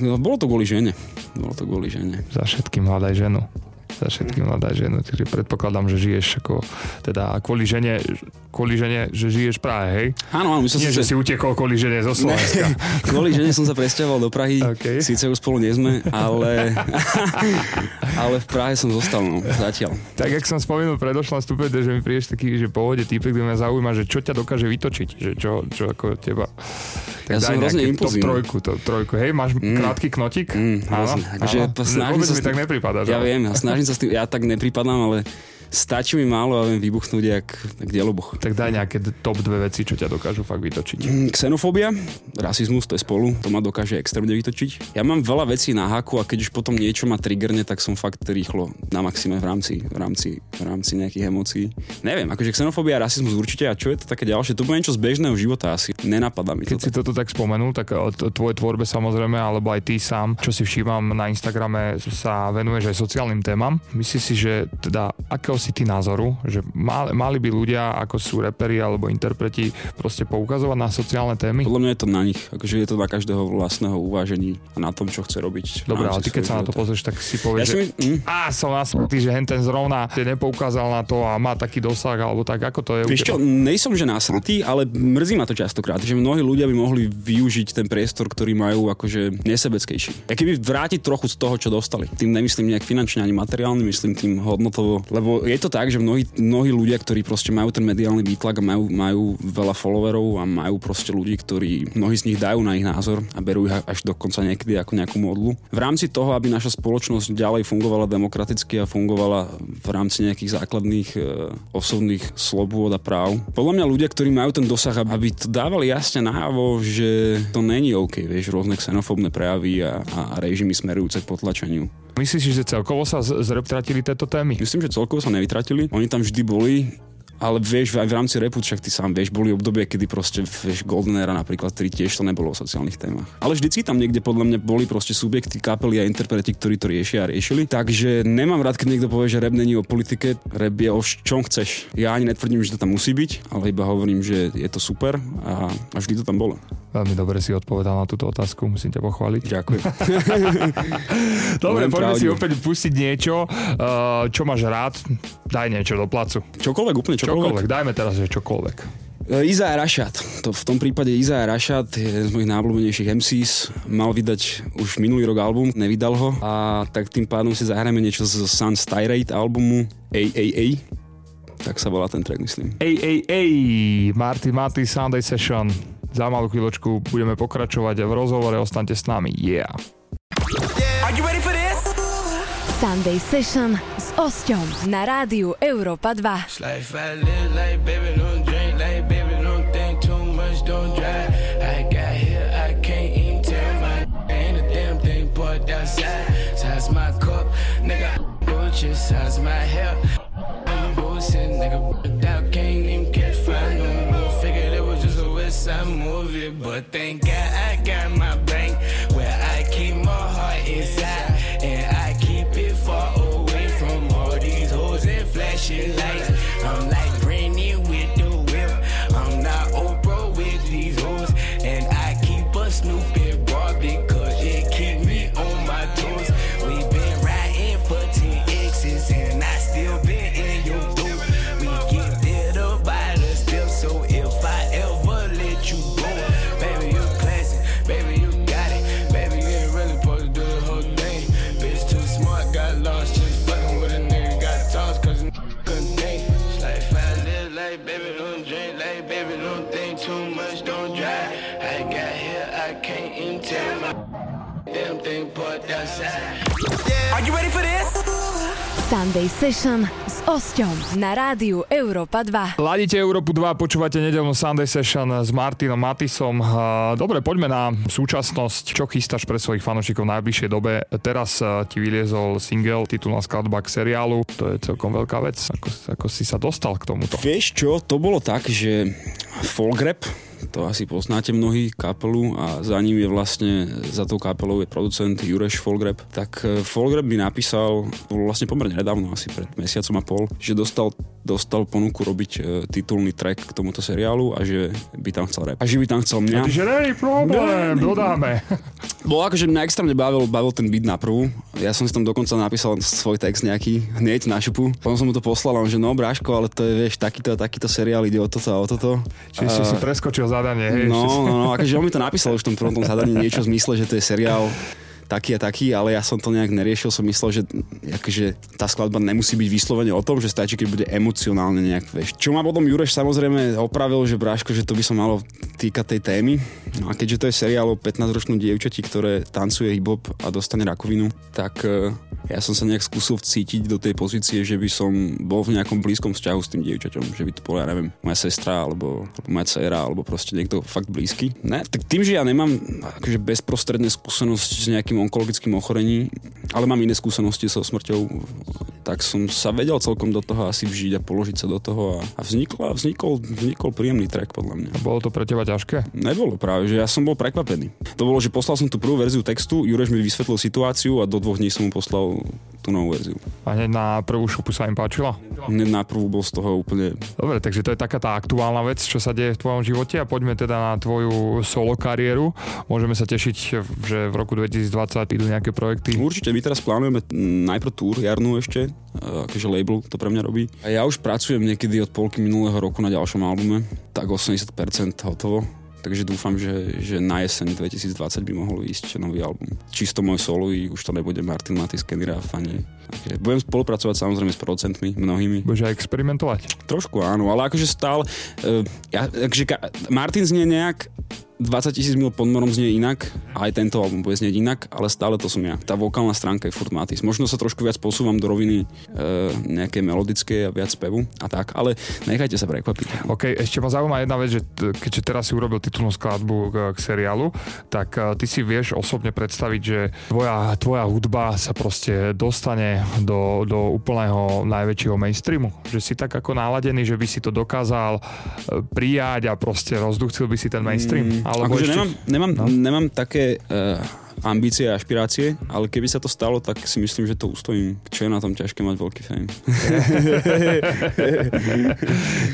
no, bolo to kvôli žene. Bolo to kvôli žene. Za všetkým hľadaj ženu za všetkým mladá žena. Takže predpokladám, že žiješ ako, teda kvôli žene, kvôli žene, že žiješ v Prahe, hej? Áno, áno. Nie, že si utekol kvôli žene zo Slovenska. kvôli žene som sa presťahoval do Prahy. Okay. Síce už spolu nie sme, ale, ale v Prahe som zostal, no, zatiaľ. Tak, jak som spomenul predošlom stupe, že mi prídeš taký, že pohode typek, kde mňa zaujíma, že čo ťa dokáže vytočiť, že čo, čo ako teba... Tak ja som hrozne impulzívny. Trojku, top trojku. Hej, máš mm. krátky knotik? Mm, áno, áno. Že snažím sa... mi tak nepripada. Ja viem, ja snažím sa s tým, ja tak nepripadám, ale stačí mi málo a viem vybuchnúť jak, jak dielobuch. Tak daj nejaké top dve veci, čo ťa dokážu fakt vytočiť. Mm, xenofóbia, rasizmus, to je spolu, to ma dokáže extrémne vytočiť. Ja mám veľa vecí na haku a keď už potom niečo ma triggerne, tak som fakt rýchlo na maxime v rámci, v rámci, v rámci nejakých emócií. Neviem, akože xenofóbia a rasizmus určite a čo je to také ďalšie, to bude niečo z bežného života asi. Nenapadá mi to. Keď si toto tak spomenul, tak o tvojej tvorbe samozrejme, alebo aj ty sám, čo si všímam na Instagrame, sa venuješ aj sociálnym témam. Myslíš si, že teda akého si ty názoru, že mali, mali by ľudia, ako sú reperi alebo interpreti, proste poukazovať na sociálne témy? Podľa mňa je to na nich, akože je to na každého vlastného uvážení a na tom, čo chce robiť. Dobre, ale ty keď sa na to pozrieš, tak si povieš, ja že mi... mm? á, som nasmutý, že hen ten zrovna nepoukázal na to a má taký dosah, alebo tak, ako to je Vieš čo, nejsom, že nasratý, ale mrzí ma to častokrát, že mnohí ľudia by mohli využiť ten priestor, ktorý majú akože nesebeckejší. Ja keby vrátiť trochu z toho, čo dostali. Tým nemyslím nejak finančne ani materiálne, myslím tým hodnotovo, lebo je to tak, že mnohí, mnohí ľudia, ktorí proste majú ten mediálny výtlak a majú, majú veľa followerov a majú proste ľudí, ktorí mnohí z nich dajú na ich názor a berú ich až dokonca niekedy ako nejakú modlu. V rámci toho, aby naša spoločnosť ďalej fungovala demokraticky a fungovala v rámci nejakých základných e, osobných slobôd a práv. Podľa mňa ľudia, ktorí majú ten dosah, aby to dávali jasne návo, že to není OK, vieš, rôzne xenofóbne prejavy a, a režimy smerujúce k potlačeniu. Myslíš, že celkovo sa zreptratili tieto témy? Myslím, že celkovo sa nevytratili. Oni tam vždy boli ale vieš, aj v rámci repu, však ty sám vieš, boli obdobie, kedy proste, vieš, Golden Era napríklad, ktorý tiež to nebolo o sociálnych témach. Ale vždycky tam niekde podľa mňa boli proste subjekty, kapely a interpreti, ktorí to riešia a riešili. Takže nemám rád, keď niekto povie, že rap není o politike, rap je o čom chceš. Ja ani netvrdím, že to tam musí byť, ale iba hovorím, že je to super a, a vždy to tam bolo. Veľmi dobre si odpovedal na túto otázku, musím ťa pochváliť. Ďakujem. dobre, poďme si opäť pustiť niečo, uh, čo máš rád. Daj niečo do placu. Čokoľvek, úplne čokoľvek. Čokoľvek, dajme teraz, že čokoľvek. Uh, Iza Rašat. To, v tom prípade Iza Rašat je jeden z mojich najobľúbenejších MCs. Mal vydať už minulý rok album, nevydal ho. A tak tým pádom si zahrajeme niečo z Sun Styrate albumu AAA. Tak sa volá ten track, myslím. AAA, Marty Marty Sunday Session. Za malú chvíľočku budeme pokračovať v rozhovore, ostaňte s nami. Yeah. Are you ready for this? Sunday Session s Osťom na rádiu Európa 2. Size my cup, damn thing parked outside. Are you ready for this? Sunday Session s Osťom na rádiu Európa 2. Ladíte Európu 2, počúvate nedelnú Sunday Session s Martinom Matisom. Dobre, poďme na súčasnosť. Čo chystáš pre svojich fanúšikov v najbližšej dobe? Teraz ti vyliezol single, titulná skladba k seriálu. To je celkom veľká vec. Ako, ako si sa dostal k tomuto? Vieš čo, to bolo tak, že folk rap to asi poznáte mnohí kapelu a za ním je vlastne, za tou kapelou je producent Jureš Folgreb. Tak e, Folgreb mi napísal, vlastne pomerne nedávno, asi pred mesiacom a pol, že dostal, dostal ponuku robiť e, titulný track k tomuto seriálu a že by tam chcel rap. A že by tam chcel mňa. Že nej, problém, dodáme. Bolo akože mňa extrémne bavil, bavil ten beat na prvú. Ja som si tam dokonca napísal svoj text nejaký hneď na šupu. Potom som mu to poslal a on, že no Bráško, ale to je, vieš, takýto, takýto seriál ide o toto a o toto. Čiže si si preskočil zadanie, hej? No, no, no, akože on mi to napísal už v tom prvom zadaní niečo v zmysle, že to je seriál taký a taký, ale ja som to nejak neriešil, som myslel, že akože tá skladba nemusí byť vyslovene o tom, že stačí, keď bude emocionálne nejak, vieš. Čo ma potom Jureš samozrejme opravil, že Bráško, že to by sa malo týkať tej témy. No a keďže to je seriál o 15-ročnom dievčati, ktoré tancuje hip-hop a dostane rakovinu, tak eh, ja som sa nejak skúsil vcítiť do tej pozície, že by som bol v nejakom blízkom vzťahu s tým dievčaťom, že by to bola, ja neviem, moja sestra alebo, alebo moja dcera, alebo proste niekto fakt blízky. Ne, tak tým, že ja nemám akože bezprostredné skúsenosti s nejakým onkologickým ochorením, ale mám iné skúsenosti so smrťou, tak som sa vedel celkom do toho asi vžiť a položiť sa do toho a, a vznikol, vznikol, vznikol príjemný track podľa mňa. A bolo to pre teba ťažké? Nebolo práve, že ja som bol prekvapený. To bolo, že poslal som tú prvú verziu textu, Jureš mi vysvetlil situáciu a do dvoch dní som mu poslal tú novú verziu. A hneď na prvú šupu sa im páčila? Hneď na prvú bol z toho úplne... Dobre, takže to je taká tá aktuálna vec, čo sa deje v tvojom živote a poďme teda na tvoju solo kariéru. Môžeme sa tešiť, že v roku 2020 idú nejaké projekty. Určite, my teraz plánujeme najprv túr jarnú ešte, e, akože label to pre mňa robí. A ja už pracujem niekedy od polky minulého roku na ďalšom albume, tak 80% hotovo. Takže dúfam, že, že na jeseň 2020 by mohol ísť nový album. Čisto môj solový, už to nebude Martin Matis, Kenny Raff ani. Takže budem spolupracovať samozrejme s producentmi, mnohými. Budeš aj experimentovať? Trošku áno, ale akože stále, uh, ja, akože ka, Martin znie nejak, 20 tisíc mil pod morom znie inak, a aj tento album bude znieť inak, ale stále to som ja. Tá vokálna stránka je furt Matis. Možno sa trošku viac posúvam do roviny uh, nejaké melodické a viac spevu a tak, ale nechajte sa prekvapiť. OK, ešte ma zaujíma jedna vec, že keďže teraz si urobil titulnú skladbu k, k seriálu, tak uh, ty si vieš osobne predstaviť, že tvoja, tvoja hudba sa proste dostane do, do úplného najväčšieho mainstreamu. Že si tak ako naladený, že by si to dokázal uh, prijať a proste rozduchcil by si ten mainstream. Mm, akože nemám, nemám, no? nemám také uh, ambície a ašpirácie, ale keby sa to stalo, tak si myslím, že to ustojím. Čo je na tom ťažké mať veľký fame.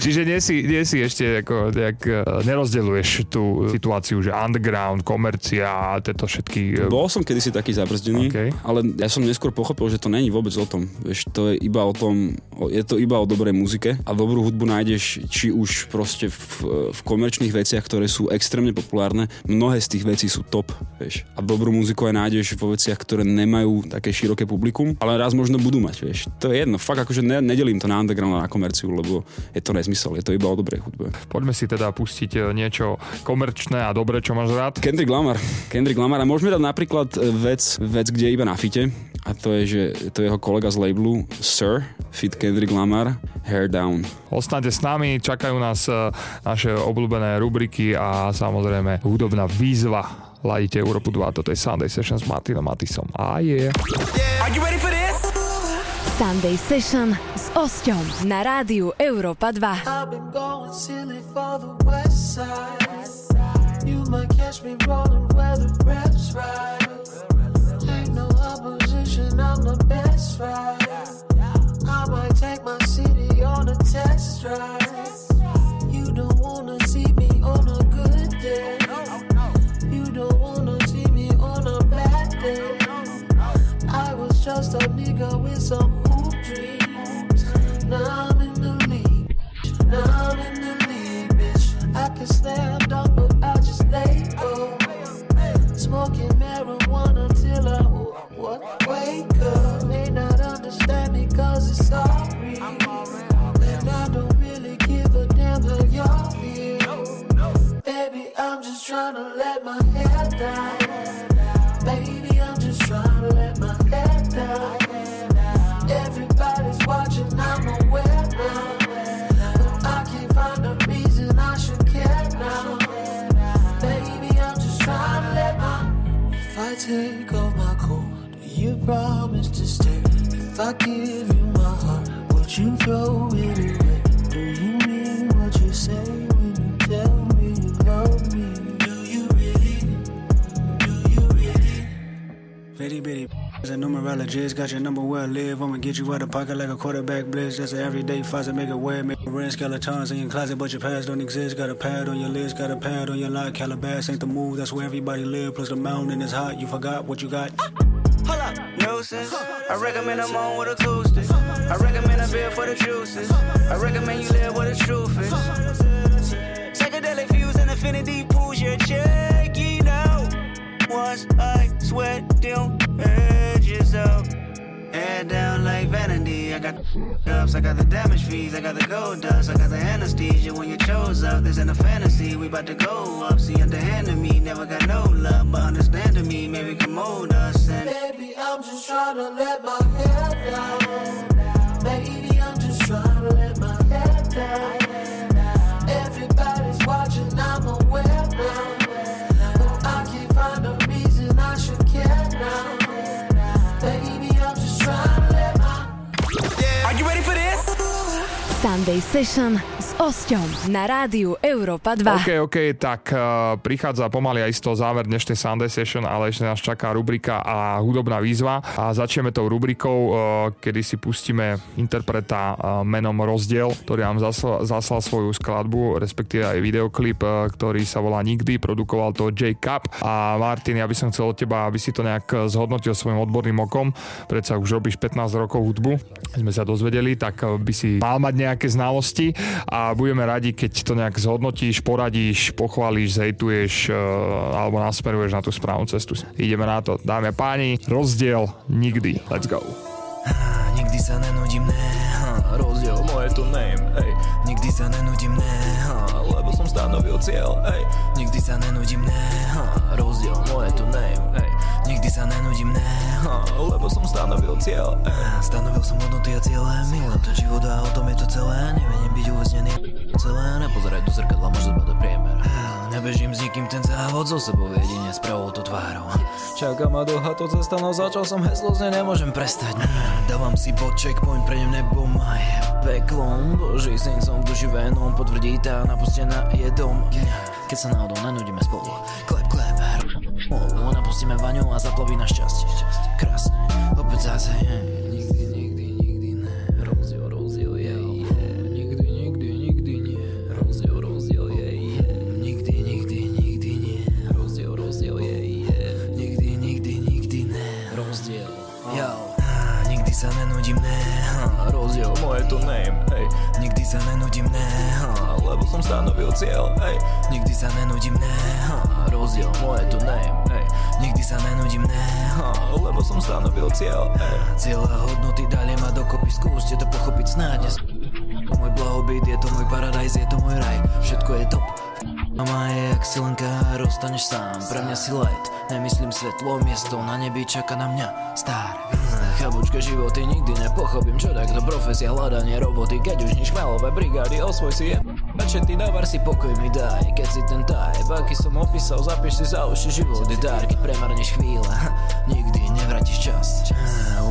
Čiže nie si, nie si ešte ako, nejak, eh, nerozdeľuješ tú situáciu, že underground, komercia a tieto všetky... eh, Bol som kedysi taký zabrzdený, Okay. ale ja som neskôr pochopil, že to není vôbec o tom. Vieš, to je iba o tom, je to iba o dobrej muzike a dobrú hudbu nájdeš či už proste v, v komerčných veciach, ktoré sú extrémne populárne. Mnohé z tých vecí sú top, vieš. A dobrú muziku aj nájdeš vo veciach, ktoré nemajú také široké publikum, ale raz možno budú mať, vieš. To je jedno, fakt akože ne, nedelím to na underground a na komerciu, lebo je to nezmysel, je to iba o dobrej hudbe. Poďme si teda pustiť eh, niečo komerčné a dobré, čo máš rád. Kendrick Lamar. Kendrick Lamar. A môžeme dať napríklad e, vec, vec, kde je iba na fite. A to je, že to je jeho kolega z labelu Sir, fit Kendrick Lamar, Hair Down. Ostaňte s nami, čakajú nás eh, naše obľúbené rubriky a samozrejme hudobná výzva. Ladíte Európu 2, toto je Sunday Session s Martinom Matisom. A je. Are you ready for this? Sunday Session s Osťom na rádiu Európa 2. I've been going silly for the west side. You might catch me rolling where the reps ride. Ain't no opposition, I'm the best ride. Test drive. You don't wanna see me on a good day. You don't wanna see me on a bad day. I was just a nigga with some hoop dreams. Now I'm in the league. Now I'm in the league, bitch. I can slam dunk, but I just lay low. Smoking marijuana till I what, wake give you my heart, would you throw it away? Do you mean what you say Bitty bitty as a numerologist, got your number where I live. I'ma get you out of pocket like a quarterback blitz. That's an everyday faucet, make it wear, make rent skeletons in your closet, but your past don't exist. Got a pad on your list, got a pad on your lock. Calabas ain't the move, that's where everybody live. Plus the mountain is hot, you forgot what you got. Hold up, nuisance. I recommend I'm on with acoustics. I recommend a beer for the juices. I recommend you live where the truth is. Psychedelic views and affinity pools your check. Once I sweat them edges out. Head down like vanity. I got the ups, I got the damage fees, I got the gold dust, I got the anesthesia. When you chose up, this ain't a fantasy. We about to go up. See, underhanded me, never got no love, but understanding me, maybe come us. And Baby, I'm just trying to let my head down. Sunday Session Osťom na rádiu Európa 2. OK, OK, tak uh, prichádza pomaly aj z toho záver dnešnej Sunday Session, ale ešte nás čaká rubrika a hudobná výzva. A začneme tou rubrikou, uh, kedy si pustíme interpreta uh, menom Rozdiel, ktorý nám zaslal, zaslal svoju skladbu, respektíve aj videoklip, uh, ktorý sa volá Nikdy, produkoval to J. Cup. A Martin, ja by som chcel od teba, aby si to nejak zhodnotil svojim odborným okom. Predsa už robíš 15 rokov hudbu, sme sa dozvedeli, tak by si mal mať nejaké znalosti a budeme radi, keď to nejak zhodnotíš, poradíš, pochválíš, zhejtuješ uh, alebo nasmeruješ na tú správnu cestu. Ideme na to. Dámy a páni, rozdiel nikdy. Let's go. Nikdy sa nenudím, ne, rozdiel moje to name, ej. Nikdy sa nenudím, ne, lebo som stanovil cieľ, ej. Nikdy sa nenudím, ne, rozdiel moje to name, ej. Nikdy sa nenudím, ne, lebo som stanovil cieľ. Stanovil som hodnoty a cieľe, milujem ten život a o tom je to celé, nevením byť uväznený celé, nepozerať do zrkadla, môže zbadať priemer. Nebežím s nikým ten závod so sebou jedine s pravou to tvárou. Čaká ma dlhá to cesta, no začal som heslo, z nej nemôžem prestať. Dávam si bod checkpoint, pre ňom nebo maj peklom. Boží syn som v duši venom, potvrdí tá napustená je dom. Keď sa náhodou nenudíme spolu, klep, klep, Molu, napustíme vaňu a zaplaví na šťastie. Krásne, opäť zase, nikdy, nikdy, nikdy ne. Rozdiel, rozdiel, je, je. Nikdy, nikdy, nikdy nie. Rozdiel, rozdiel, je, je. Nikdy, nikdy, nikdy nie. Rozdiel, rozdiel, je, je. Nikdy, nikdy, nikdy ne. Rozdiel, jau. Nikdy sa nenudím, ne, rozdiel, moje to name, hej. Nikdy sa nenudím, ne, lebo som stanovil cieľ, hej. Nikdy sa nenudím, ne, rozdiel, moje to name. Nikdy sa nenudím, ne, lebo som stanovil cieľ, hej. Cieľ a hodnoty dali ma dokopy, skúste to pochopiť snáď. Môj blahobyt, je to môj paradajz, je to môj raj, všetko je top. Mama je jak silenka, roztaneš sám, pre mňa si light Nemyslím svetlo, miesto na nebi čaká na mňa Star Chabučka životy nikdy nepochopím, čo takto profesia hľadanie roboty Keď už nič chmelové brigády, osvoj si je Načetý dávar si pokoj mi daj, keď si ten type Aký som opísal, zapíš si za uši život je dar Keď premarneš chvíle, nikdy nevrátiš čas.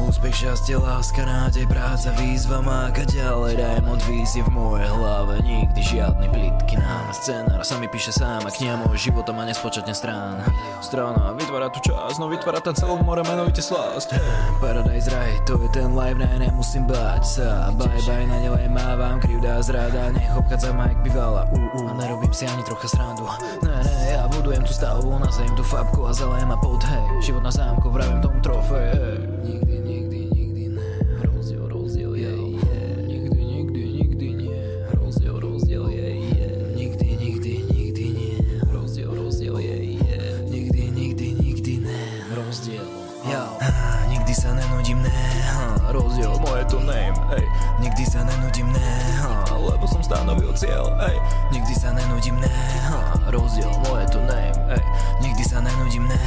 Úspech, šťastie, láska, nádej, práca, výzva máka ďalej Diamond výzje v mojej hlave, nikdy žiadny plitky nám Scenár sa mi píše sám a kniha môj života má nespočetne strán. Strana vytvára tu čas, no vytvára ten celú more menovite slásť. Paradise raj, to je ten live night, nemusím báť sa. Bye bye, na nelej mávam, krivda zrada Nech obchádza ma jak bývala, uh, uh. A nerobím si ani trocha srandu. Ne, ne, ja budujem tú stavbu, nazvem tú fabku a zelejem a pod, hej. Život na zámku, vravím tomu trofej, hej name, ej Nikdy sa nenudím, ne Lebo som stanovil cieľ, ej Nikdy sa nenudím, ne Rozdiel, moje to name, ej Nikdy sa nenudím, ne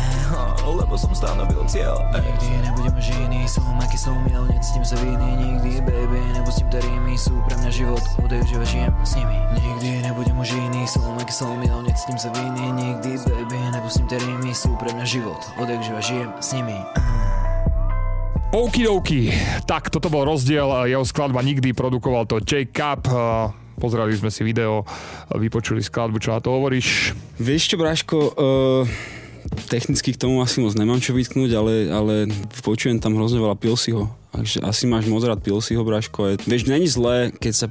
Lebo som stanovil cieľ, ej Nikdy nebudem už iný, som aký som ja necítim sa viny Nikdy, baby, nepustím tie Sú pre mňa život, odej živa žijem s nimi. Nikdy nebudem už iný, som aký som ja necítim sa viny Nikdy, baby, nepustím tie Sú pre mňa život, odej živa žijem s nimi Okidoki. Tak, toto bol rozdiel. Jeho skladba nikdy produkoval to J. Cup. Pozerali sme si video, vypočuli skladbu, čo na to hovoríš? Vieš čo, Bráško, uh, technicky k tomu asi moc nemám čo vytknúť, ale, ale počujem tam hrozne veľa Pilsiho. Takže asi máš moc rád Pilsiho, Braško. Je, vieš, není zlé, keď sa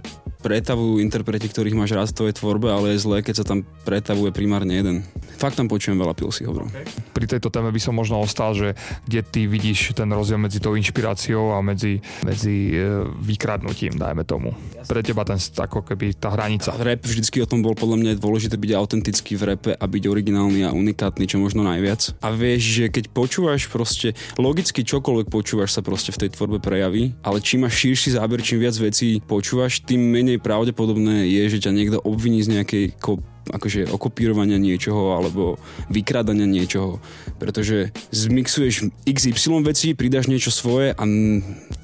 pretavujú interpreti, ktorých máš rád v tvojej tvorbe, ale je zlé, keď sa tam pretavuje primárne jeden. Fakt tam počujem veľa Pilsiho, bro. Okay. Pri tejto téme by som možno ostal, že kde ty vidíš ten rozdiel medzi tou inšpiráciou a medzi, medzi e, vykradnutím, dajme tomu. Pre teba ten, ako keby tá hranica. Rap vždycky o tom bol podľa mňa dôležité byť autentický v repe a byť originálny a unikátny, čo možno najviac. A vieš, že keď počúvaš proste, logicky čokoľvek počúvaš sa proste v tej tvorbe prejaví, ale čím máš širší záber, čím viac vecí počúvaš, tým menej pravdepodobné je, že ťa niekto obviní z nejakej ko- akože okopírovania niečoho alebo vykrádania niečoho, pretože zmixuješ XY veci, pridáš niečo svoje a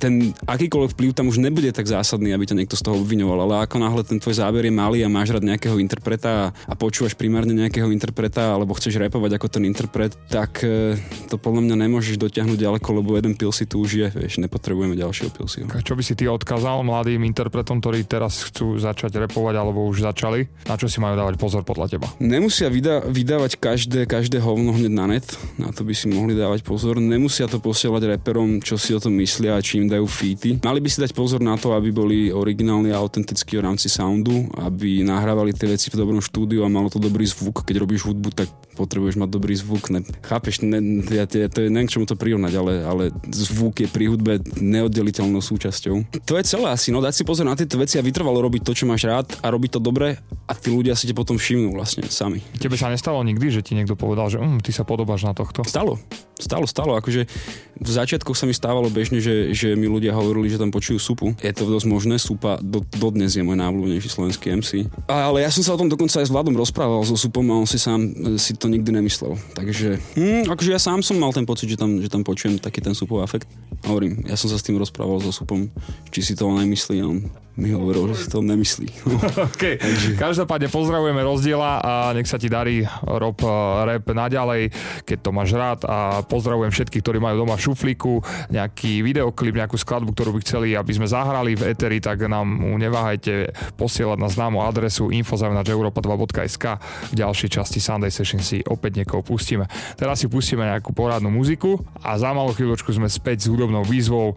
ten akýkoľvek vplyv tam už nebude tak zásadný, aby ťa niekto z toho obviňoval, ale ako náhle ten tvoj záber je malý a máš rád nejakého interpreta a počúvaš primárne nejakého interpreta alebo chceš repovať ako ten interpret, tak e, to podľa mňa nemôžeš dotiahnuť ďaleko, lebo jeden pil si tu už je, vieš, nepotrebujeme ďalšieho pilsi. Čo by si ty odkázal mladým interpretom, ktorí teraz chcú začať repovať alebo už začali? Na čo si majú dávať pozor? podľa teba? Nemusia vydá, vydávať každé, každé hovno hneď na net, na to by si mohli dávať pozor. Nemusia to posielať reperom, čo si o tom myslia a či im dajú feety. Mali by si dať pozor na to, aby boli originálni a autentickí v rámci soundu, aby nahrávali tie veci v dobrom štúdiu a malo to dobrý zvuk. Keď robíš hudbu, tak potrebuješ mať dobrý zvuk. Ne, chápeš, ne, ja, ja, to je neviem k čomu to prirovnať, ale, ale zvuk je pri hudbe neoddeliteľnou súčasťou. To je celé asi, no dať si pozor na tieto veci a vytrvalo robiť to, čo máš rád a robiť to dobre a tí ľudia si te potom všimnú vlastne sami. Tebe sa nestalo nikdy, že ti niekto povedal, že um, ty sa podobáš na tohto? Stalo. Stalo, stalo. Akože v začiatkoch sa mi stávalo bežne, že, že mi ľudia hovorili, že tam počujú supu. Je to dosť možné, supa do, dodnes je môj najobľúbenejší slovenský MC. Ale ja som sa o tom dokonca aj s Vladom rozprával so supom a on si sám si to nikdy nemyslel. Takže, hm, akože ja sám som mal ten pocit, že tam, že tam počujem taký ten supový afekt. Hovorím, ja som sa s tým rozprával so supom, či si to on nemyslí a on mi hovoril, že si to nemyslí. okay. Takže... Každopádne pozdravujeme rozdiela a nech sa ti darí rob eh, rap naďalej, keď to máš rád a pozdravujem všetkých, ktorí majú doma šuflíku, nejaký videoklip, nejakú skladbu, ktorú by chceli, aby sme zahrali v Eteri, tak nám neváhajte posielať na známu adresu info.europa2.sk v ďalšej časti Sunday Session si opäť niekoho pustíme. Teraz si pustíme nejakú porádnu muziku a za malú chvíľočku sme späť s hudobnou výzvou,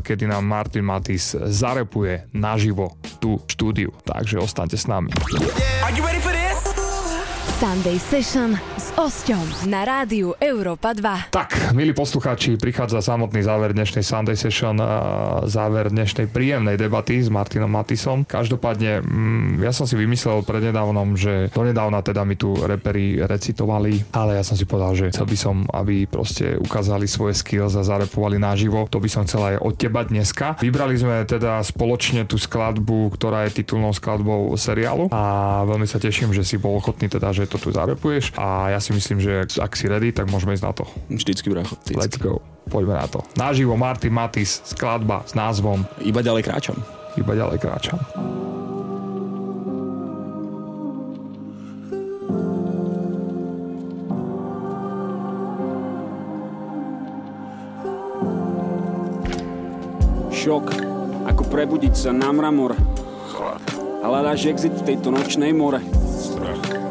kedy nám Martin Matis zarepuje naživo tú štúdiu. Takže ostaňte s nami. Are you ready? Sunday Session s Osťom na rádiu Európa 2. Tak, milí poslucháči, prichádza samotný záver dnešnej Sunday Session, záver dnešnej príjemnej debaty s Martinom Matisom. Každopádne, mm, ja som si vymyslel prednedávnom, že donedávna teda mi tu reperi recitovali, ale ja som si povedal, že chcel by som, aby proste ukázali svoje skills a zarepovali naživo. To by som chcel aj od teba dneska. Vybrali sme teda spoločne tú skladbu, ktorá je titulnou skladbou seriálu a veľmi sa teším, že si bol ochotný teda, že to tu zarepuješ a ja si myslím, že ak si ready, tak môžeme ísť na to. Vždycky, bracho. Vždycky. Let's go. Poďme na to. Naživo Martin Matis, skladba s názvom Iba ďalej kráčam. Iba ďalej kráčam. Šok, ako prebudiť sa na mramor. Hľadáš exit v tejto nočnej more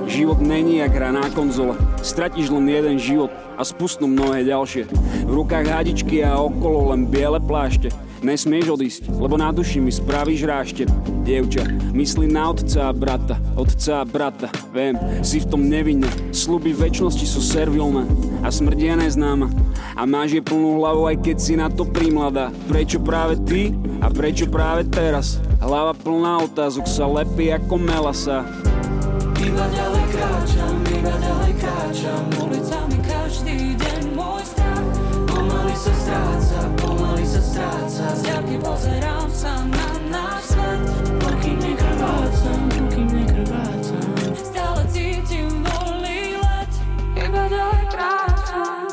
Život není jak hra na konzole. Stratíš len jeden život a spustnú mnohé ďalšie. V rukách hadičky a okolo len biele plášte. Nesmieš odísť, lebo na duši mi spravíš rášte. Dievča, myslí na otca a brata, otca a brata. Viem, si v tom nevinne, sluby väčšnosti sú servilné a smrdia neznáma. A máš je plnú hlavu, aj keď si na to primladá. Prečo práve ty a prečo práve teraz? Hlava plná otázok sa lepí ako melasa. Iba ďalej kráčam, iba ďalej kráčam. Ulicami každý deň môj strach. Pomaly sa stráca, pomaly sa stráca. Z ďalky pozerám sa na náš svet. Pokým nekrvácam, pokým nekrvácam. Stále cítim voľný let. Iba ďalej kráčam.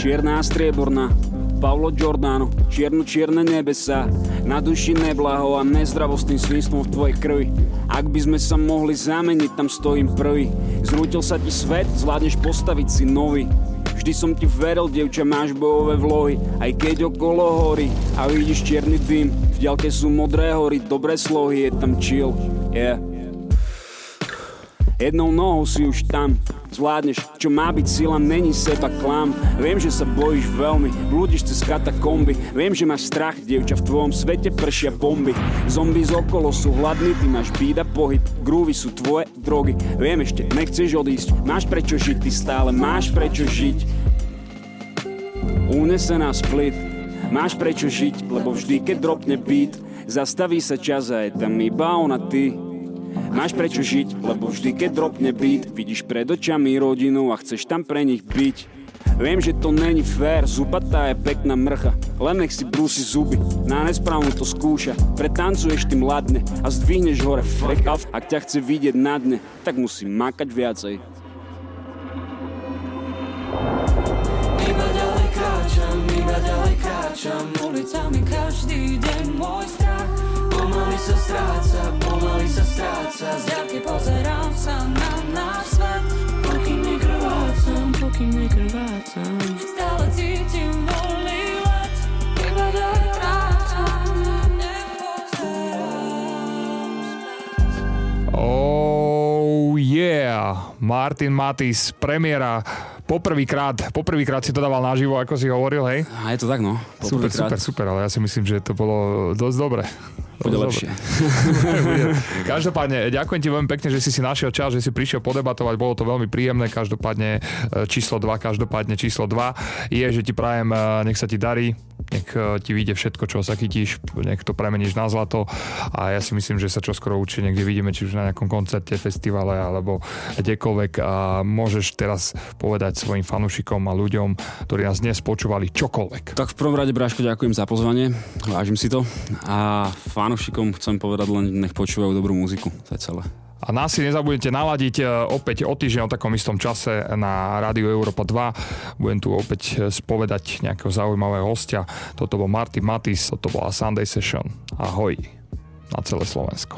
Čierna a strieborná. Paolo Giordano, čierno-čierne nebesa Na duši neblaho a nezdravostným svinstvom v tvojej krvi. Ak by sme sa mohli zameniť, tam stojím prvý. Zrútil sa ti svet, zvládneš postaviť si nový. Vždy som ti veril, devča, máš bojové vlohy. Aj keď okolo hory a vidíš čierny dým V ďalke sú modré hory, dobré slohy, je tam chill, yeah. Jednou nohou si už tam Zvládneš, čo má byť sila, není seba klam. Viem, že sa bojíš veľmi, blúdiš cez katakomby Viem, že máš strach, dievča, v tvojom svete pršia bomby. Zombi z okolo sú hladní, ty máš bída pohyb. Grúvy sú tvoje drogy, viem ešte, nechceš odísť. Máš prečo žiť, ty stále máš prečo žiť. Unesená split, máš prečo žiť, lebo vždy, keď dropne beat Zastaví sa čas a je tam iba ona ty Máš prečo žiť, lebo vždy keď dropne beat Vidíš pred očami rodinu a chceš tam pre nich byť. Viem, že to není fér, zubatá je pekná mrcha Len nech si brúsi zuby, na nesprávnu to skúša. Pretancuješ tým ladne a zdvihneš hore frek Ak ťa chce vidieť na dne, tak musí makať viacej. Iba ďalej kráčam, iba ďalej kráčam Ulicami každý deň môj strach Pomaly sa stráca, pomaly sa stráca. Z ďalky pozerám sa na náš svet. Pokým nekrvácam, pokým nekrvácam Stále cítim voľný let. Iba kráčam Oh yeah, Martin Matis, premiéra. Poprvýkrát, poprvýkrát si to dával naživo, ako si hovoril, hej? A je to tak, no. Super, super, super, ale ja si myslím, že to bolo dosť dobre. Bude lepšie. Každopádne, ďakujem ti veľmi pekne, že si si našiel čas, že si prišiel podebatovať, bolo to veľmi príjemné. Každopádne e, číslo 2, každopádne číslo 2 je, že ti prajem, e, nech sa ti darí, nech e, ti vyjde všetko, čo sa chytíš, nech to premeníš na zlato a ja si myslím, že sa čoskoro určite niekde vidíme, či už na nejakom koncerte, festivale alebo kdekoľvek a môžeš teraz povedať svojim fanúšikom a ľuďom, ktorí nás dnes počúvali čokoľvek. Tak v prvom rade, Bráško, ďakujem za pozvanie, vážim si to. A fanúšikom chcem povedať len, nech počúvajú dobrú muziku, to je celé. A nás si nezabudnete naladiť e, opäť o týždeň o takom istom čase na Rádiu Európa 2. Budem tu opäť e, spovedať nejakého zaujímavého hostia. Toto bol Martin Matis, toto bola Sunday Session. Ahoj na celé Slovensko.